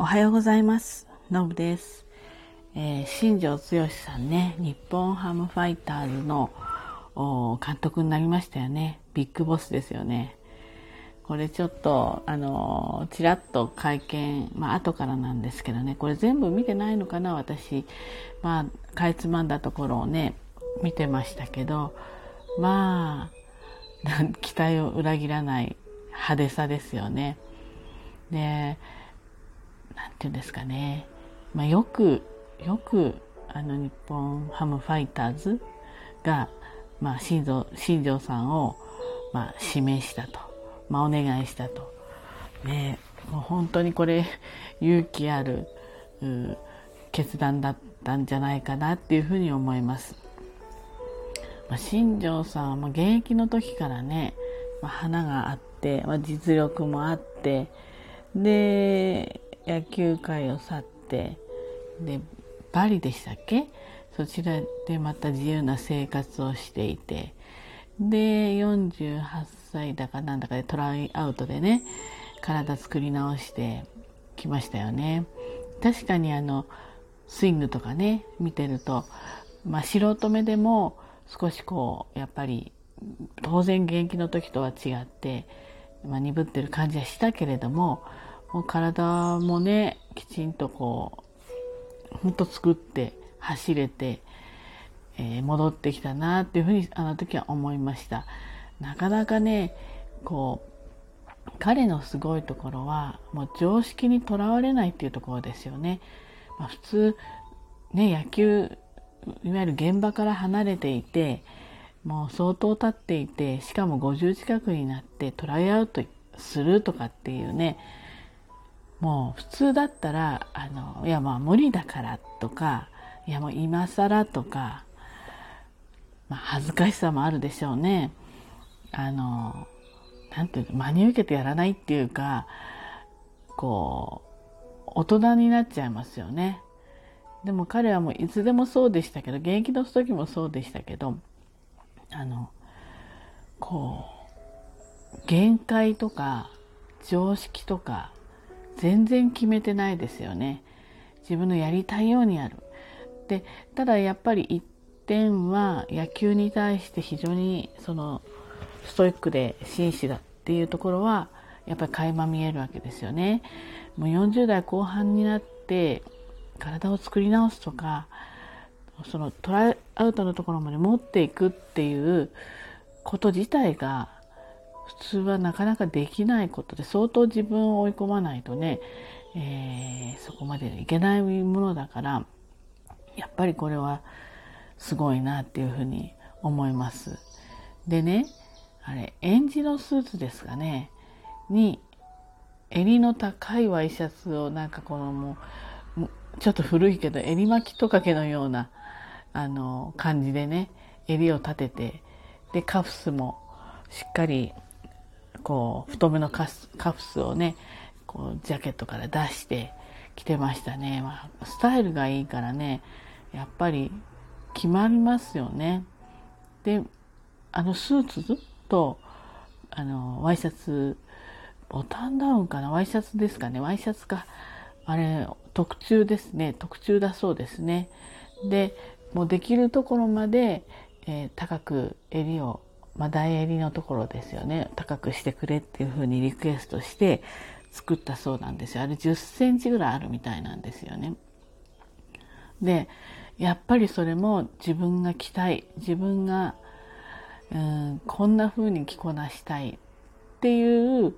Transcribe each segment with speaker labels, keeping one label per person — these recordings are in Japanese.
Speaker 1: おはようございます。のぶです。えー、新庄剛志さんね、日本ハムファイターズの監督になりましたよね。ビッグボスですよね。これちょっと、あの、ちらっと会見、まあ後からなんですけどね、これ全部見てないのかな、私。まあ、かいつまんだところをね、見てましたけど、まあ、期待を裏切らない派手さですよね。で、なんて言うんですかね。まあ、よく、よく、あの、日本ハムファイターズが、まあ、新庄、新庄さんを、まあ、指名したと。まあ、お願いしたと。ねもう本当にこれ、勇気ある、決断だったんじゃないかなっていうふうに思います。まあ、新庄さんは現役の時からね、まあ、花があって、まあ、実力もあって、で、野球界を去ってでバリでしたっけ？そちらでまた自由な生活をしていて。で48歳だかなんだかでトライアウトでね体作り直してきましたよね。確かにあのスイングとかね見てると、まあ、素人目でも少しこうやっぱり当然現役の時とは違って、まあ、鈍ってる感じはしたけれどももう体もね、きちんとこう、ほんと作って走れて、えー、戻ってきたなっていうふうにあの時は思いました。なかなかね、こう、彼のすごいところは、もう常識にとらわれないっていうところですよね。まあ、普通、ね、野球、いわゆる現場から離れていて、もう相当経っていて、しかも50近くになってトライアウトするとかっていうね、もう普通だったら、あの、いやまあ無理だからとか、いやもう今更とか、まあ恥ずかしさもあるでしょうね。あの、なんていうの、真に受けてやらないっていうか、こう、大人になっちゃいますよね。でも彼はもういつでもそうでしたけど、現役の時もそうでしたけど、あの、こう、限界とか常識とか全然決めてないですよね。自分のやりたいようにやる。で、ただやっぱり一点は野球に対して非常にそのストイックで真摯だっていうところはやっぱり垣間見えるわけですよね。もう40代後半になって体を作り直すとか、そのトライアウトのところまで持っていくっていうこと自体が普通はなかなかできないことで相当自分を追い込まないとね、えー、そこまでいけないものだからやっぱりこれはすごいなっていうふうに思います。でねあれエンジのスーツですかねに襟の高いワイシャツをなんかこのもうちょっと古いけど襟巻きトカゲのようなあの感じでね襟を立ててでカフスもしっかりこう、太めのカフスをね、こう、ジャケットから出して着てましたね。まあ、スタイルがいいからね、やっぱり決まりますよね。で、あのスーツと、あの、ワイシャツ、ボタンダウンかな？ワイシャツですかねワイシャツか。あれ、特注ですね。特注だそうですね。で、もうできるところまで、えー、高く襟をまあ、大襟のところですよね。高くしてくれっていうふうにリクエストして作ったそうなんですよ。あれ10センチぐらいあるみたいなんですよね。でやっぱりそれも自分が着たい自分がうんこんな風に着こなしたいっていう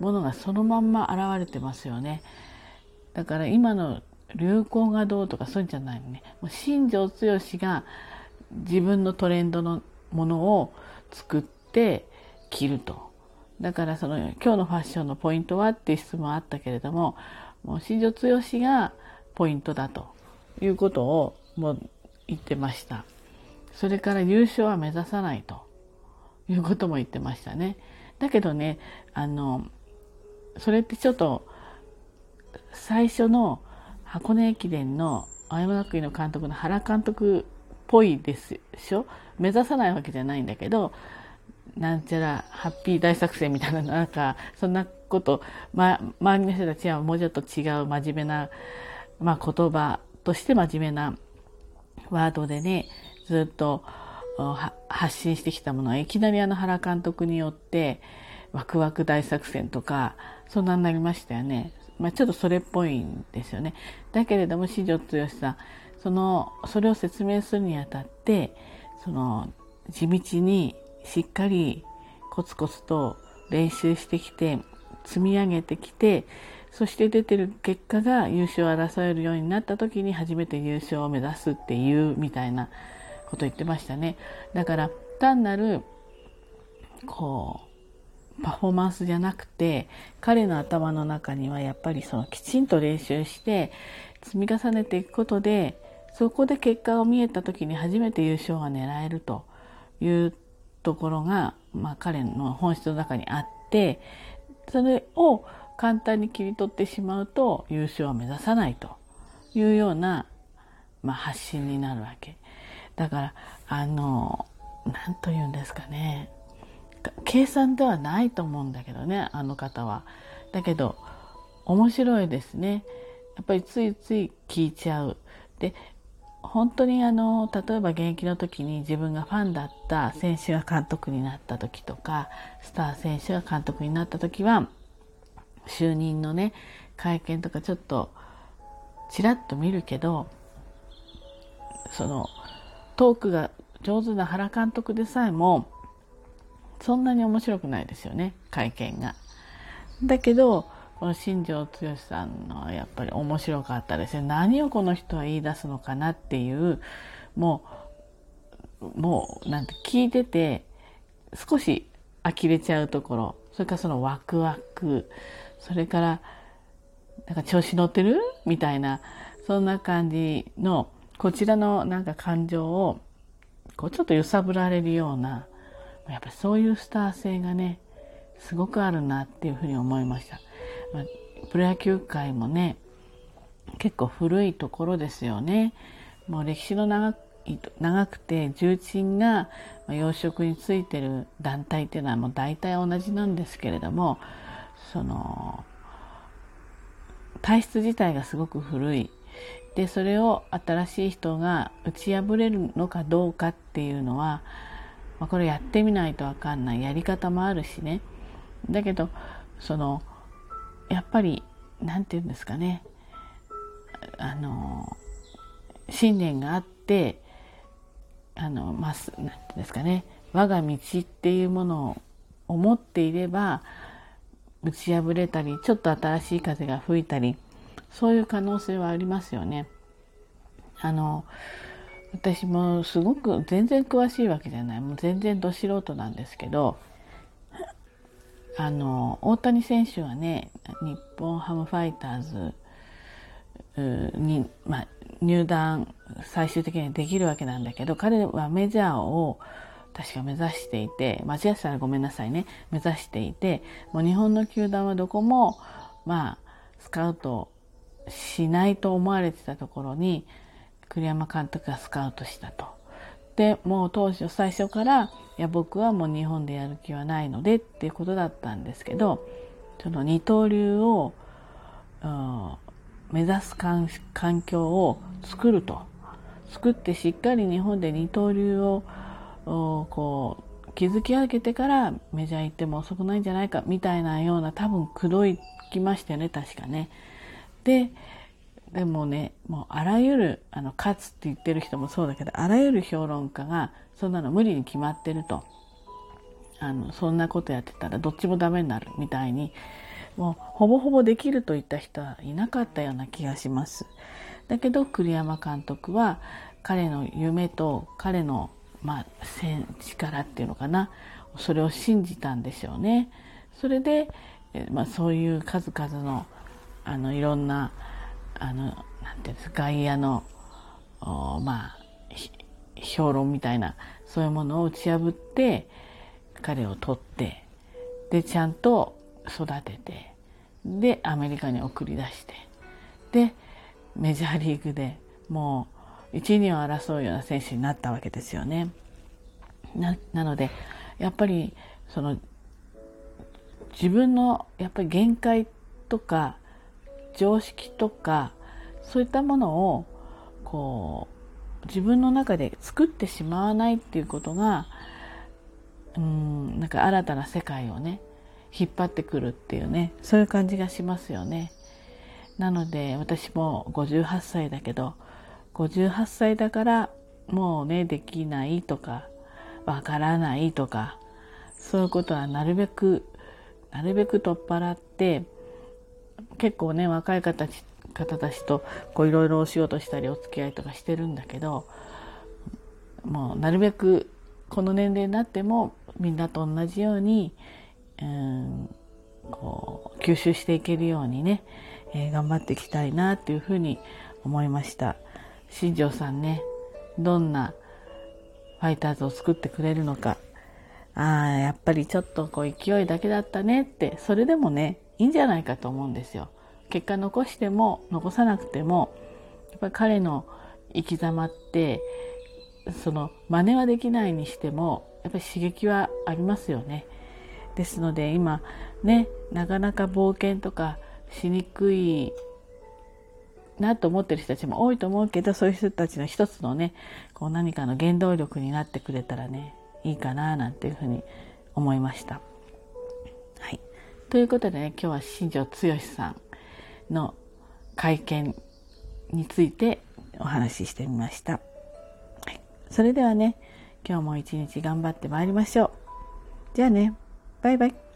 Speaker 1: ものがそのまんま現れてますよね。だから今の流行がどうとかそういうんじゃないのね。もう新庄剛志が自分のトレンドのものを作って着ると。だからその今日のファッションのポイントはっていう質問あったけれども、もう新庄剛志がポイントだということをもう言ってました。それから優勝は目指さないということも言ってましたね。だけどね、あの、それってちょっと最初の箱根駅伝の青山学院の監督の原監督ぽいですしょ目指さないわけじゃないんだけどなんちゃらハッピー大作戦みたいななんかそんなこと、ま、周りの人たちはもうちょっと違う真面目な、まあ、言葉として真面目なワードでねずっと発信してきたものはいきなりあの原監督によってワクワク大作戦とかそんなになりましたよね。まあ、ちょっとそれっぽいんですよね。だけれども四条剛さんそのそれを説明するにあたってその地道にしっかりコツコツと練習してきて積み上げてきてそして出てる結果が優勝を争えるようになった時に初めて優勝を目指すっていうみたいなこと言ってましたね。だから単なるこうパフォーマンスじゃなくて彼の頭の中にはやっぱりそのきちんと練習して積み重ねていくことでそこで結果を見えた時に初めて優勝が狙えるというところが、まあ、彼の本質の中にあってそれを簡単に切り取ってしまうと優勝は目指さないというような、まあ、発信になるわけ。だからあの何と言うんですかね計算ではないと思うんだけどねあの方は。だけど面白いですね。やっぱりついつい聞いちゃう。で本当にあの例えば現役の時に自分がファンだった選手が監督になった時とかスター選手が監督になった時は就任のね会見とかちょっとちらっと見るけどそのトークが上手な原監督でさえもそんなに面白くないですよね会見が。だけどこの新庄剛志さんのやっぱり面白かったですね。何をこの人は言い出すのかなっていう、もう、もう、なんて聞いてて、少し呆れちゃうところ、それからそのワクワク、それから、なんか調子乗ってる？みたいな、そんな感じの、こちらのなんか感情を、こうちょっと揺さぶられるような、やっぱりそういうスター性がね、すごくあるなっていうふうに思いました。まあ、プロ野球界もね結構古いところですよね。もう歴史の長長くて重鎮が養殖についてる団体っていうのはもう大体同じなんですけれどもその体質自体がすごく古いでそれを新しい人が打ち破れるのかどうかっていうのは、まあ、これやってみないと分かんないやり方もあるしねだけどそのやっぱり何て言うんですかね。あの信念があってあのまあ、て言うんですかね。我が道っていうものを思っていれば打ち破れたりちょっと新しい風が吹いたりそういう可能性はありますよね。あの私もすごく全然詳しいわけじゃない。もう全然ど素人なんですけどあの大谷選手はね日本ハムファイターズに、まあ、入団最終的にできるわけなんだけど彼はメジャーを確か目指していて間違ってたらごめんなさいね目指していてもう日本の球団はどこもまあスカウトしないと思われてたところに栗山監督がスカウトしたと。でもう当初最初からいや僕はもう日本でやる気はないのでっていうことだったんですけどその二刀流を目指す環境を作ると作ってしっかり日本で二刀流をこう築き上げてからメジャー行っても遅くないんじゃないかみたいなような多分口説きましたよね確かね。ででもね、もうあらゆる、あの、勝つって言ってる人もそうだけど、あらゆる評論家が、そんなの無理に決まってると。あの、そんなことやってたらどっちもダメになるみたいに、もうほぼほぼできるといった人はいなかったような気がします。だけど栗山監督は彼の夢と彼の、まあ、力っていうのかな、それを信じたんでしょうね。それで、まあ、そういう数々の、あの、いろんな、あの、なんていうんですか、外野の、まあ、評論みたいな、そういうものを打ち破って、彼を取って、で、ちゃんと育てて、で、アメリカに送り出して、で、メジャーリーグでもう、1、2を争うような選手になったわけですよね。な、なので、やっぱりその自分のやっぱり限界とか常識とかそういったものをこう自分の中で作ってしまわないっていうことがうんなんか新たな世界をね引っ張ってくるっていうねそういう感じがしますよね。なので私も58歳だけど58歳だからもうねできないとかわからないとかそういうことはなるべくなるべく取っ払って結構ね若い方方たちといろいろお仕事したりお付き合いとかしてるんだけどもうなるべくこの年齢になってもみんなと同じようにうんこう吸収していけるようにね、えー、頑張っていきたいなっていうふうに思いました。新庄さんねどんなファイターズを作ってくれるのか。ああやっぱりちょっとこう勢いだけだったねってそれでもねいいんじゃないかと思うんですよ結果残しても残さなくてもやっぱり彼の生き様ってその真似はできないにしてもやっぱり刺激はありますよねですので今ねなかなか冒険とかしにくいなと思ってる人たちも多いと思うけどそういう人たちの一つのねこう何かの原動力になってくれたらねいいかななんていうふうに思いました。ということでね今日は新庄剛志さんの会見についてお話ししてみました。それではね今日も一日頑張ってまいりましょう。じゃあねバイバイ。